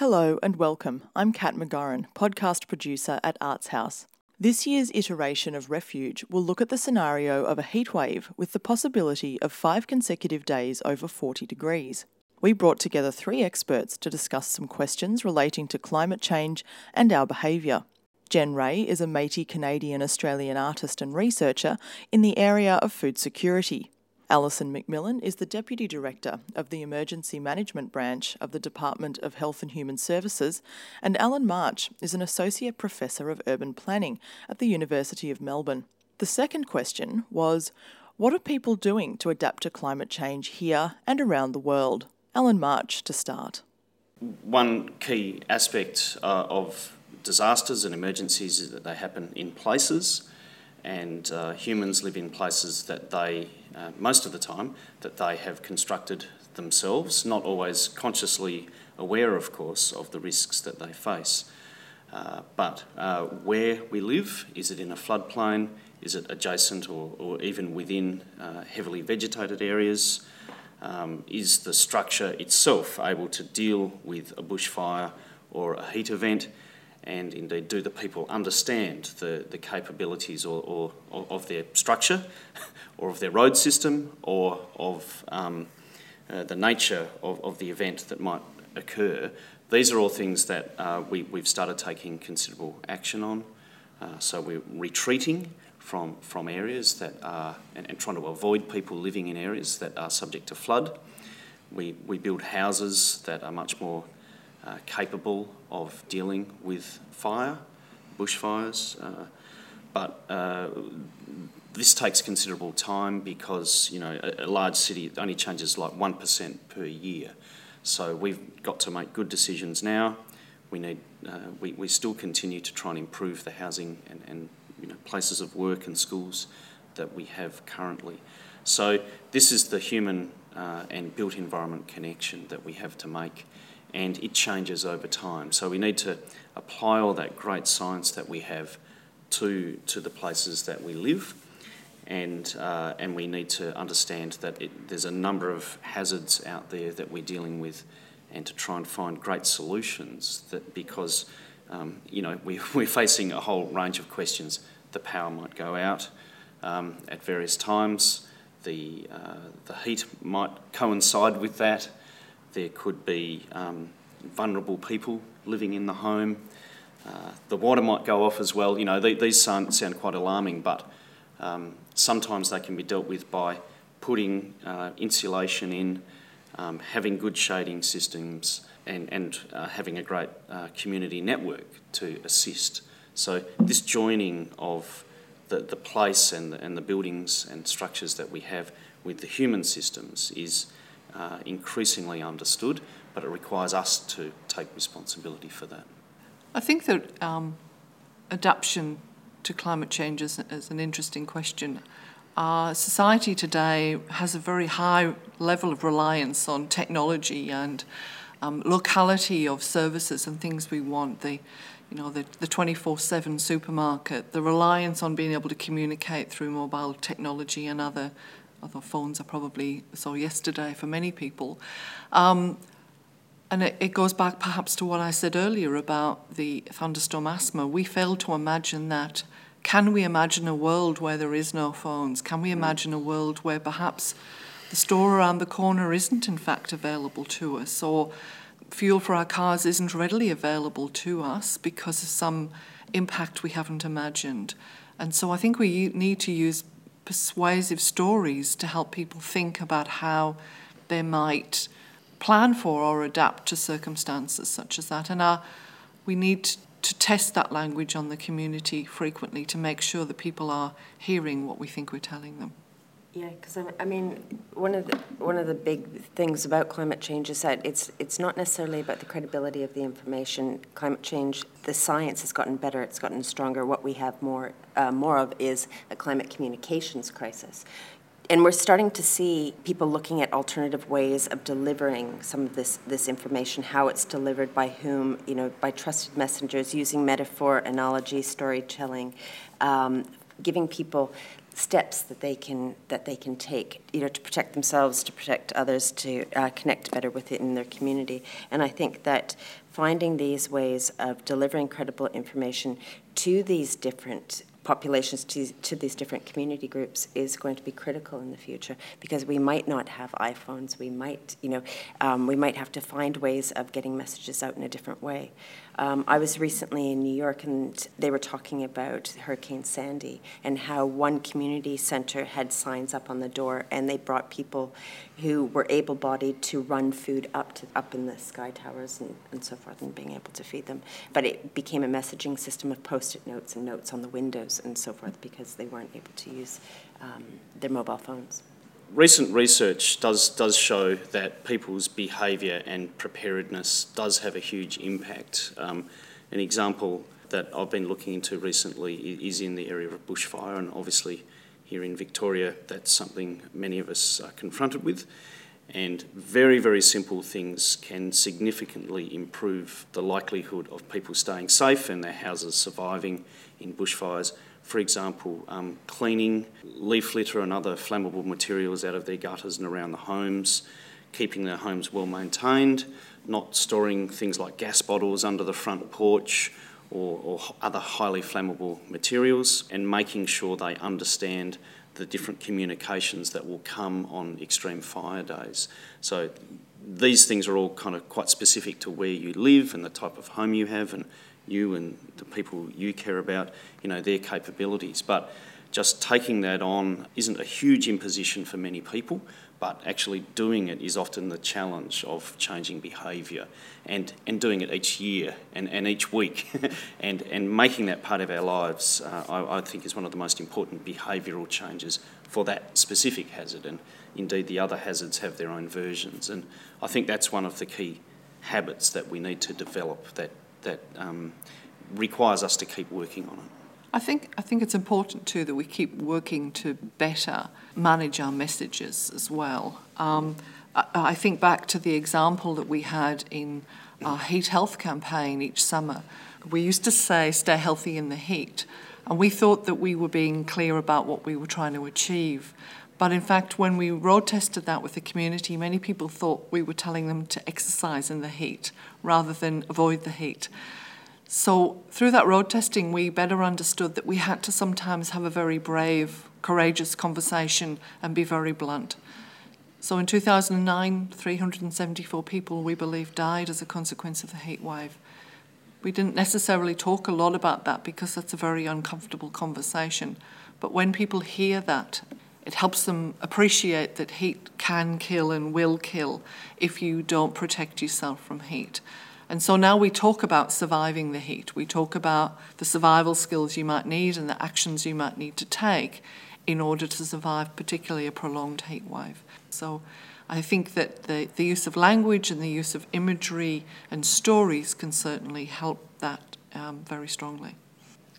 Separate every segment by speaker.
Speaker 1: Hello and welcome. I'm Kat McGorran, podcast producer at Arts House. This year's iteration of Refuge will look at the scenario of a heatwave with the possibility of five consecutive days over 40 degrees. We brought together three experts to discuss some questions relating to climate change and our behaviour. Jen Rae is a Métis Canadian Australian artist and researcher in the area of food security. Alison McMillan is the Deputy Director of the Emergency Management Branch of the Department of Health and Human Services, and Alan March is an Associate Professor of Urban Planning at the University of Melbourne. The second question was What are people doing to adapt to climate change here and around the world? Alan March to start.
Speaker 2: One key aspect uh, of disasters and emergencies is that they happen in places, and uh, humans live in places that they uh, most of the time, that they have constructed themselves, not always consciously aware, of course, of the risks that they face. Uh, but uh, where we live, is it in a floodplain? Is it adjacent or, or even within uh, heavily vegetated areas? Um, is the structure itself able to deal with a bushfire or a heat event? And indeed do the people understand the, the capabilities or, or, or of their structure or of their road system or of um, uh, the nature of, of the event that might occur. These are all things that uh, we, we've started taking considerable action on. Uh, so we're retreating from, from areas that are, and, and, trying to avoid people living in areas that are subject to flood. We, we build houses that are much more uh, capable of dealing with fire, bushfires. Uh, but uh, this takes considerable time because you know a, a large city only changes like one percent per year. So we've got to make good decisions now. We need uh, we, we still continue to try and improve the housing and, and you know places of work and schools that we have currently. So this is the human uh, and built environment connection that we have to make and it changes over time. So we need to apply all that great science that we have to, to the places that we live. And, uh, and we need to understand that it, there's a number of hazards out there that we're dealing with and to try and find great solutions that because um, you know we, we're facing a whole range of questions the power might go out um, at various times the, uh, the heat might coincide with that there could be um, vulnerable people living in the home. Uh, the water might go off as well. You know, these sound, sound quite alarming, but um, sometimes they can be dealt with by putting uh, insulation in, um, having good shading systems, and, and uh, having a great uh, community network to assist. So, this joining of the, the place and the, and the buildings and structures that we have with the human systems is uh, increasingly understood, but it requires us to take responsibility for that.
Speaker 3: I think that um, adaptation to climate change is, is an interesting question. Our society today has a very high level of reliance on technology and um, locality of services and things we want. The, you know, the, the 24-7 supermarket, the reliance on being able to communicate through mobile technology and other although phones are probably so yesterday for many people. Um, and it, it goes back perhaps to what I said earlier about the thunderstorm asthma. We fail to imagine that. Can we imagine a world where there is no phones? Can we imagine a world where perhaps the store around the corner isn't in fact available to us or fuel for our cars isn't readily available to us because of some impact we haven't imagined? And so I think we need to use persuasive stories to help people think about how they might plan for or adapt to circumstances such as that. And our, we need to test that language on the community frequently to make sure that people are hearing what we think we're telling them.
Speaker 4: Yeah, because I mean, one of the one of the big things about climate change is that it's it's not necessarily about the credibility of the information. Climate change, the science has gotten better, it's gotten stronger. What we have more uh, more of is a climate communications crisis. And we're starting to see people looking at alternative ways of delivering some of this, this information, how it's delivered by whom, you know, by trusted messengers, using metaphor, analogy, storytelling, um, giving people steps that they can that they can take, you know, to protect themselves, to protect others, to uh, connect better with it in their community. And I think that finding these ways of delivering credible information to these different populations to, to these different community groups is going to be critical in the future because we might not have iPhones. We might, you know, um, we might have to find ways of getting messages out in a different way. Um, I was recently in New York and they were talking about Hurricane Sandy and how one community center had signs up on the door and they brought people who were able bodied to run food up to up in the sky towers and, and so forth and being able to feed them. But it became a messaging system of post it notes and notes on the windows and so forth because they weren't able to use um, their mobile phones
Speaker 2: recent research does, does show that people's behaviour and preparedness does have a huge impact. Um, an example that I've been looking into recently is in the area of bushfire, and obviously here in Victoria, that's something many of us are confronted with. And very, very simple things can significantly improve the likelihood of people staying safe and their houses surviving in bushfires. For example, um, cleaning leaf litter and other flammable materials out of their gutters and around the homes, keeping their homes well maintained, not storing things like gas bottles under the front porch or, or other highly flammable materials, and making sure they understand the different communications that will come on extreme fire days. So these things are all kind of quite specific to where you live and the type of home you have and you and the people you care about, you know, their capabilities. But just taking that on isn't a huge imposition for many people, but actually doing it is often the challenge of changing behaviour and, and doing it each year and, and each week and, and making that part of our lives, uh, I, I think is one of the most important behavioural changes for that specific hazard. And indeed, the other hazards have their own versions. And I think that's one of the key habits that we need to develop that that um, requires us to keep working on it.
Speaker 3: I think I think it's important too that we keep working to better manage our messages as well. Um, I, I, think back to the example that we had in our heat health campaign each summer. We used to say, "Stay healthy in the heat," and we thought that we were being clear about what we were trying to achieve. But in fact, when we road tested that with the community, many people thought we were telling them to exercise in the heat rather than avoid the heat. So, through that road testing, we better understood that we had to sometimes have a very brave, courageous conversation and be very blunt. So, in 2009, 374 people, we believe, died as a consequence of the heat wave. We didn't necessarily talk a lot about that because that's a very uncomfortable conversation. But when people hear that it helps them appreciate that heat can kill and will kill if you don't protect yourself from heat. And so now we talk about surviving the heat. We talk about the survival skills you might need and the actions you might need to take in order to survive, particularly a prolonged heat wave. So I think that the, the use of language and the use of imagery and stories can certainly help that um, very strongly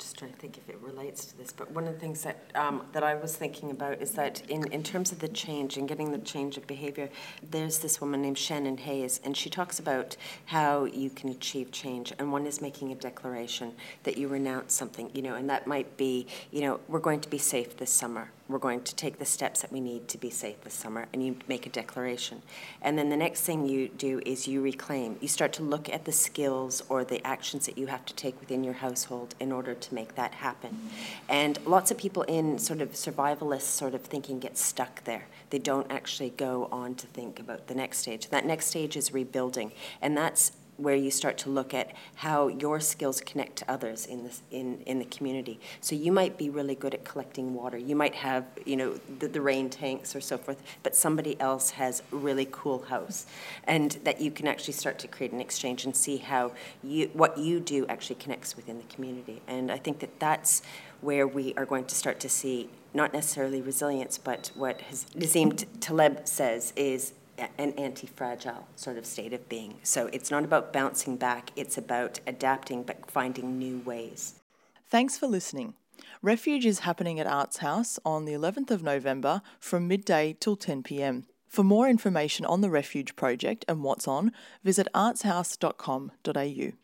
Speaker 4: just trying to think if it relates to this, but one of the things that um, that I was thinking about is that in, in terms of the change and getting the change of behavior, there's this woman named Shannon Hayes, and she talks about how you can achieve change. And one is making a declaration that you renounce something, you know, and that might be, you know, we're going to be safe this summer we're going to take the steps that we need to be safe this summer, and you make a declaration. And then the next thing you do is you reclaim. You start to look at the skills or the actions that you have to take within your household in order to make that happen. And lots of people in sort of survivalist sort of thinking get stuck there. They don't actually go on to think about the next stage. That next stage is rebuilding, and that's where you start to look at how your skills connect to others in this in, in the community. So you might be really good at collecting water. You might have, you know, the, the rain tanks or so forth, but somebody else has a really cool house. And that you can actually start to create an exchange and see how you what you do actually connects within the community. And I think that that's where we are going to start to see not necessarily resilience, but what Nassim Taleb says is an anti-fragile sort of state of being. So it's not about bouncing back, it's about adapting but finding new ways.
Speaker 1: Thanks for listening. Refuge is happening at Arts House on the 11th of November from midday till 10 pm. For more information on the Refuge project and what's on, visit artshouse.com.au.